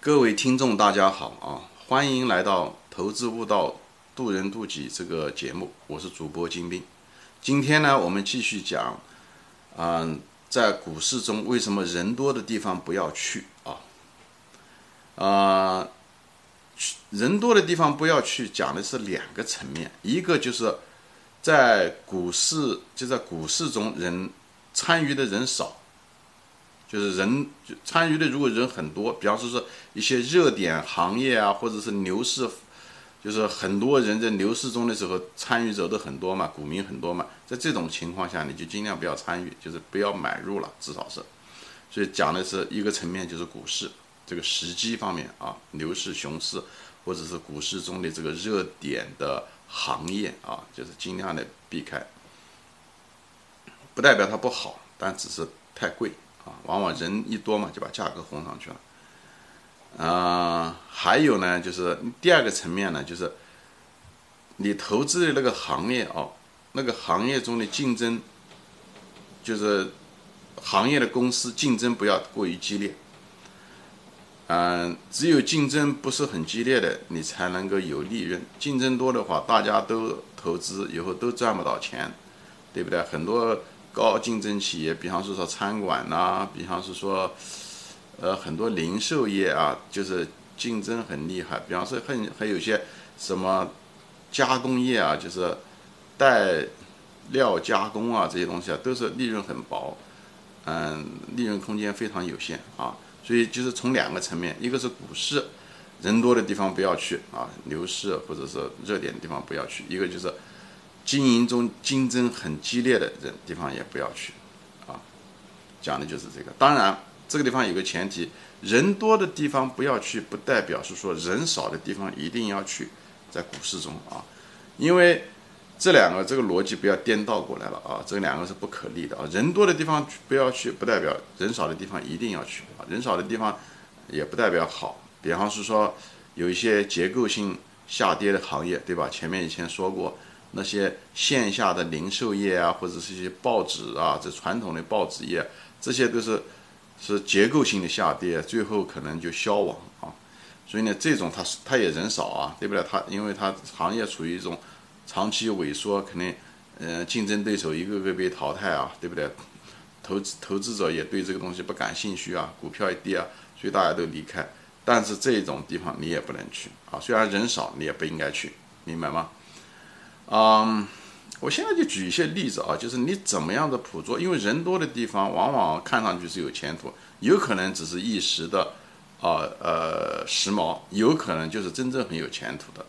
各位听众，大家好啊！欢迎来到《投资悟道，渡人渡己》这个节目，我是主播金兵。今天呢，我们继续讲，嗯，在股市中为什么人多的地方不要去啊？啊，去人多的地方不要去，讲的是两个层面，一个就是在股市，就在股市中人参与的人少。就是人参与的，如果人很多，比方说是一些热点行业啊，或者是牛市，就是很多人在牛市中的时候参与者都很多嘛，股民很多嘛，在这种情况下，你就尽量不要参与，就是不要买入了，至少是。所以讲的是一个层面，就是股市这个时机方面啊，牛市、熊市，或者是股市中的这个热点的行业啊，就是尽量的避开，不代表它不好，但只是太贵。往往人一多嘛，就把价格轰上去了。啊，还有呢，就是第二个层面呢，就是你投资的那个行业哦，那个行业中的竞争，就是行业的公司竞争不要过于激烈。嗯，只有竞争不是很激烈的，你才能够有利润。竞争多的话，大家都投资以后都赚不到钱，对不对？很多。高竞争企业，比方说说餐馆呐，比方是说，呃，很多零售业啊，就是竞争很厉害。比方说，很还有些什么加工业啊，就是带料加工啊，这些东西啊，都是利润很薄，嗯，利润空间非常有限啊。所以就是从两个层面，一个是股市，人多的地方不要去啊，牛市或者是热点的地方不要去；一个就是。经营中竞争很激烈的人地方也不要去，啊，讲的就是这个。当然，这个地方有个前提，人多的地方不要去，不代表是说人少的地方一定要去。在股市中啊，因为这两个这个逻辑不要颠倒过来了啊，这两个是不可逆的啊。人多的地方不要去，不代表人少的地方一定要去啊。人少的地方也不代表好。比方是说有一些结构性下跌的行业，对吧？前面以前说过。那些线下的零售业啊，或者是一些报纸啊，这传统的报纸业，这些都是是结构性的下跌，最后可能就消亡啊。所以呢，这种它是它也人少啊，对不对？它因为它行业处于一种长期萎缩，肯定嗯竞争对手一个个被淘汰啊，对不对？投资投资者也对这个东西不感兴趣啊，股票一跌啊，所以大家都离开。但是这种地方你也不能去啊，虽然人少，你也不应该去，明白吗？嗯，我现在就举一些例子啊，就是你怎么样的捕捉，因为人多的地方往往看上去是有前途，有可能只是一时的，啊呃时髦，有可能就是真正很有前途的，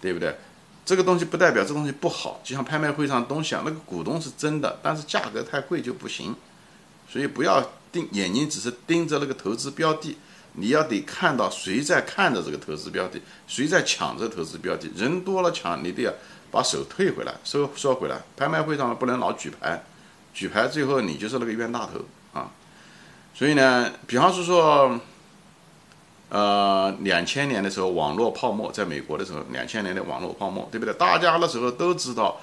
对不对？这个东西不代表这东西不好，就像拍卖会上东西啊，那个股东是真的，但是价格太贵就不行，所以不要盯眼睛，只是盯着那个投资标的，你要得看到谁在看着这个投资标的，谁在抢这投资标的，人多了抢，你得要。把手退回来，收收回来。拍卖会上不能老举牌，举牌最后你就是那个冤大头啊。所以呢，比方是说，呃，两千年的时候网络泡沫，在美国的时候，两千年的网络泡沫，对不对？大家那时候都知道，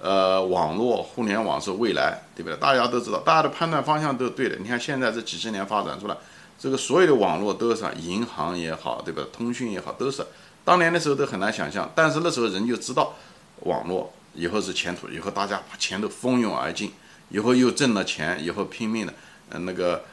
呃，网络互联网是未来，对不对？大家都知道，大家的判断方向都是对的。你看现在这几十年发展出来，这个所有的网络都是银行也好，对吧？通讯也好，都是。当年的时候都很难想象，但是那时候人就知道。网络以后是前途，以后大家把钱都蜂拥而进，以后又挣了钱，以后拼命的，嗯，那个，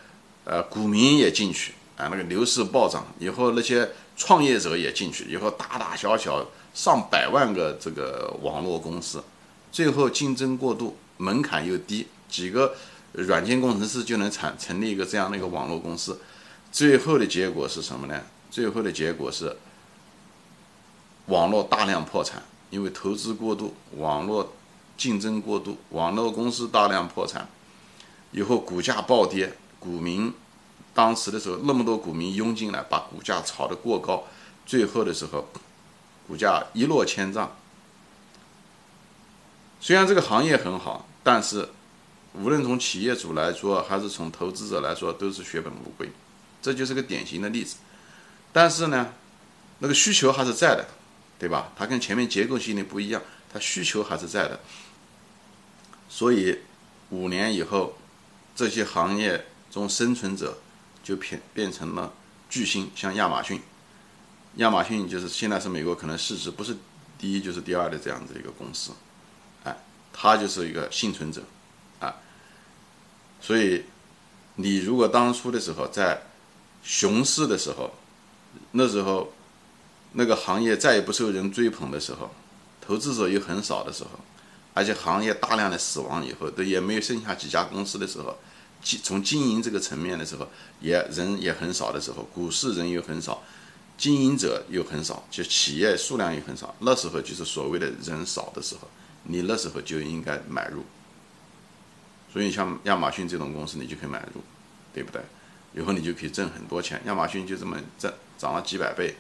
呃，股民也进去，啊，那个牛市暴涨，以后那些创业者也进去，以后大大小小上百万个这个网络公司，最后竞争过度，门槛又低，几个软件工程师就能产成立一个这样的一个网络公司，最后的结果是什么呢？最后的结果是网络大量破产。因为投资过度，网络竞争过度，网络公司大量破产，以后股价暴跌，股民当时的时候那么多股民涌进来，把股价炒得过高，最后的时候股价一落千丈。虽然这个行业很好，但是无论从企业主来说，还是从投资者来说，都是血本无归，这就是个典型的例子。但是呢，那个需求还是在的。对吧？它跟前面结构性的不一样，它需求还是在的。所以五年以后，这些行业中生存者就变变成了巨星，像亚马逊，亚马逊就是现在是美国可能市值不是第一就是第二的这样子一个公司，哎，它就是一个幸存者，啊，所以你如果当初的时候在熊市的时候，那时候那个行业再也不受人追捧的时候，投资者又很少的时候，而且行业大量的死亡以后，都也没有剩下几家公司的时候。经从经营这个层面的时候，也人也很少的时候，股市人又很少，经营者又很少，就企业数量又很少。那时候就是所谓的人少的时候，你那时候就应该买入。所以像亚马逊这种公司，你就可以买入，对不对？以后你就可以挣很多钱。亚马逊就这么挣，涨了几百倍，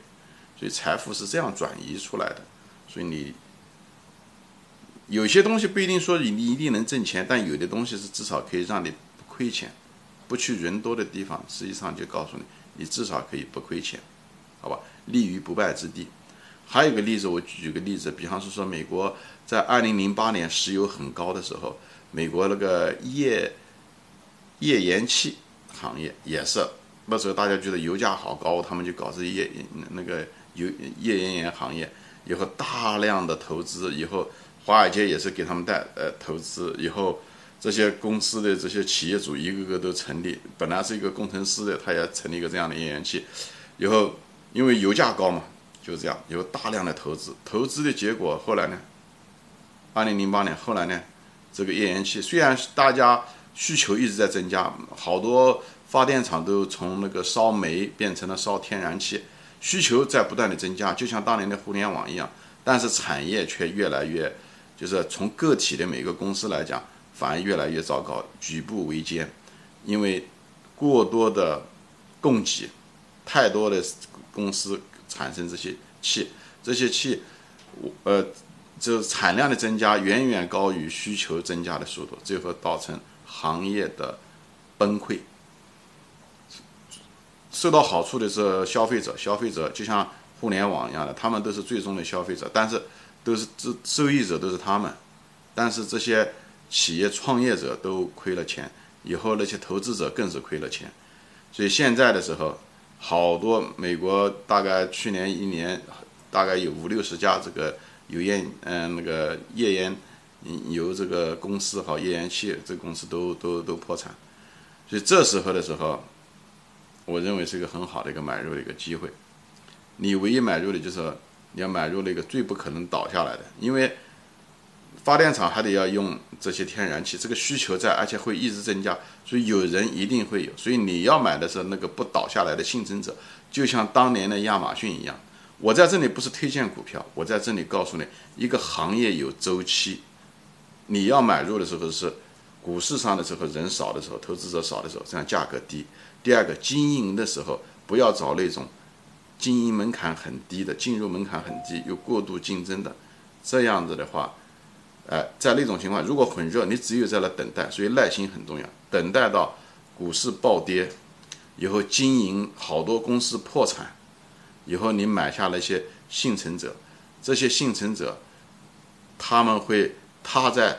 所以财富是这样转移出来的。所以你有些东西不一定说你你一定能挣钱，但有的东西是至少可以让你不。亏钱，不去人多的地方，实际上就告诉你，你至少可以不亏钱，好吧？立于不败之地。还有一个例子，我举个例子，比方说说美国在二零零八年石油很高的时候，美国那个页页岩气行业也是，那时候大家觉得油价好高，他们就搞这页那个油页岩盐行业，以后大量的投资，以后华尔街也是给他们带呃投资，以后。这些公司的这些企业主一个个都成立，本来是一个工程师的，他也成立一个这样的页岩气。以后因为油价高嘛，就这样有大量的投资，投资的结果后来呢，二零零八年后来呢，这个页岩气虽然大家需求一直在增加，好多发电厂都从那个烧煤变成了烧天然气，需求在不断的增加，就像当年的互联网一样，但是产业却越来越，就是从个体的每个公司来讲。反而越来越糟糕，举步维艰，因为过多的供给，太多的公司产生这些气，这些气，我呃，这产量的增加远远高于需求增加的速度，最后造成行业的崩溃。受到好处的是消费者，消费者就像互联网一样的，他们都是最终的消费者，但是都是这受益者都是他们，但是这些。企业创业者都亏了钱，以后那些投资者更是亏了钱，所以现在的时候，好多美国大概去年一年大概有五六十家这个油烟嗯那个页岩油这个公司和页岩气这个公司都都都破产，所以这时候的时候，我认为是一个很好的一个买入的一个机会，你唯一买入的就是你要买入那个最不可能倒下来的，因为。发电厂还得要用这些天然气，这个需求在，而且会一直增加，所以有人一定会有。所以你要买的是那个不倒下来的幸存者，就像当年的亚马逊一样。我在这里不是推荐股票，我在这里告诉你，一个行业有周期，你要买入的时候是股市上的时候人少的时候，投资者少的时候，这样价格低。第二个，经营的时候不要找那种经营门槛很低的，进入门槛很低又过度竞争的，这样子的话。哎，在那种情况，如果很热，你只有在那等待，所以耐心很重要。等待到股市暴跌以后，经营好多公司破产以后，你买下那些幸存者，这些幸存者他们会踏在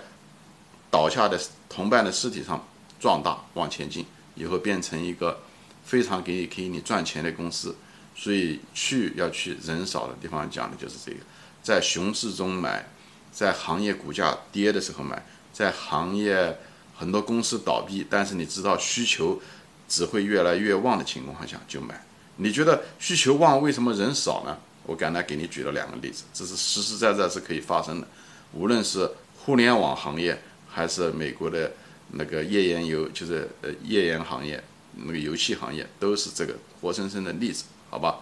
倒下的同伴的尸体上壮大往前进，以后变成一个非常给给你赚钱的公司。所以去要去人少的地方，讲的就是这个，在熊市中买。在行业股价跌的时候买，在行业很多公司倒闭，但是你知道需求只会越来越旺的情况下就买。你觉得需求旺，为什么人少呢？我刚才给你举了两个例子，这是实实在在是可以发生的。无论是互联网行业，还是美国的那个页岩油，就是呃页岩行业，那个油气行业，都是这个活生生的例子，好吧？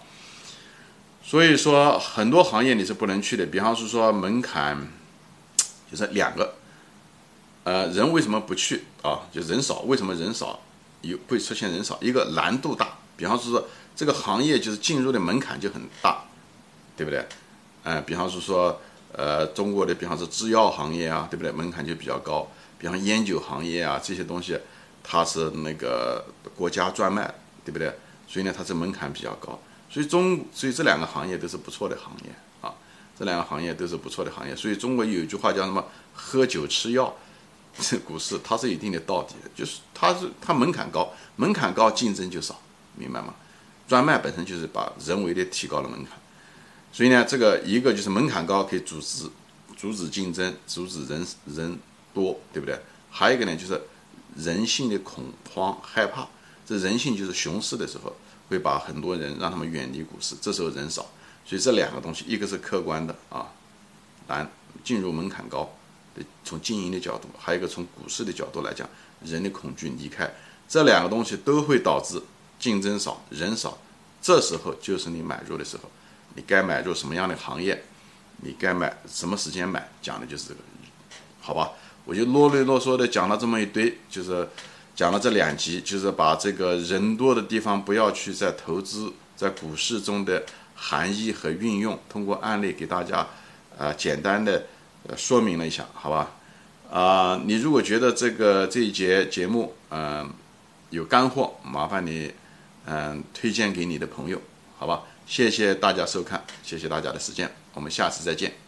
所以说很多行业你是不能去的，比方是说门槛。就是两个，呃，人为什么不去啊？就人少，为什么人少有会出现人少？一个难度大，比方说这个行业就是进入的门槛就很大，对不对？呃，比方是说，呃，中国的比方说制药行业啊，对不对？门槛就比较高。比方烟酒行业啊，这些东西它是那个国家专卖，对不对？所以呢，它这门槛比较高。所以中，所以这两个行业都是不错的行业啊。这两个行业都是不错的行业，所以中国有一句话叫什么“喝酒吃药”，这股市它是一定的道理的，就是它是它门槛高，门槛高竞争就少，明白吗？专卖本身就是把人为的提高了门槛，所以呢，这个一个就是门槛高可以阻止阻止竞争，阻止人人多，对不对？还有一个呢，就是人性的恐慌害怕，这人性就是熊市的时候会把很多人让他们远离股市，这时候人少，所以这两个东西，一个是客观的啊，难进入门槛高，从经营的角度，还有一个从股市的角度来讲，人的恐惧离开，这两个东西都会导致。竞争少，人少，这时候就是你买入的时候。你该买入什么样的行业？你该买什么时间买？讲的就是这个，好吧？我就啰里啰嗦的讲了这么一堆，就是讲了这两集，就是把这个人多的地方不要去在投资在股市中的含义和运用，通过案例给大家啊简单的说明了一下，好吧？啊，你如果觉得这个这一节节目嗯有干货，麻烦你。嗯，推荐给你的朋友，好吧？谢谢大家收看，谢谢大家的时间，我们下次再见。